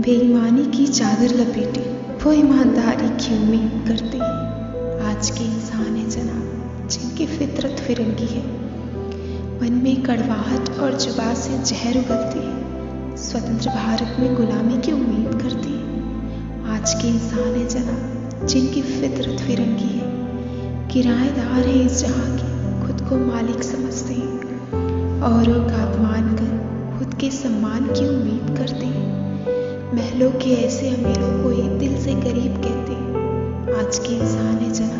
बेईमानी की चादर लपेटे वो ईमानदारी की उम्मीद करते हैं। आज के इंसान है जनाब, जिनकी फितरत फिरंगी है। मन में कड़वाहट और जुबा से जहर उगलती है। स्वतंत्र भारत में गुलामी की उम्मीद करते हैं। आज के इंसान है जनाब, जिनकी फितरत फिरंगी किराएदार हैं इस जहाँ के, खुद को मालिक समझते हैं। औरों का अपमान कर, खुद के सम्मान की उम्मीद करते हैं। महलों के ऐसे अमीरों को ही दिल से गरीब कहते हैं। आज के इंसान है फिर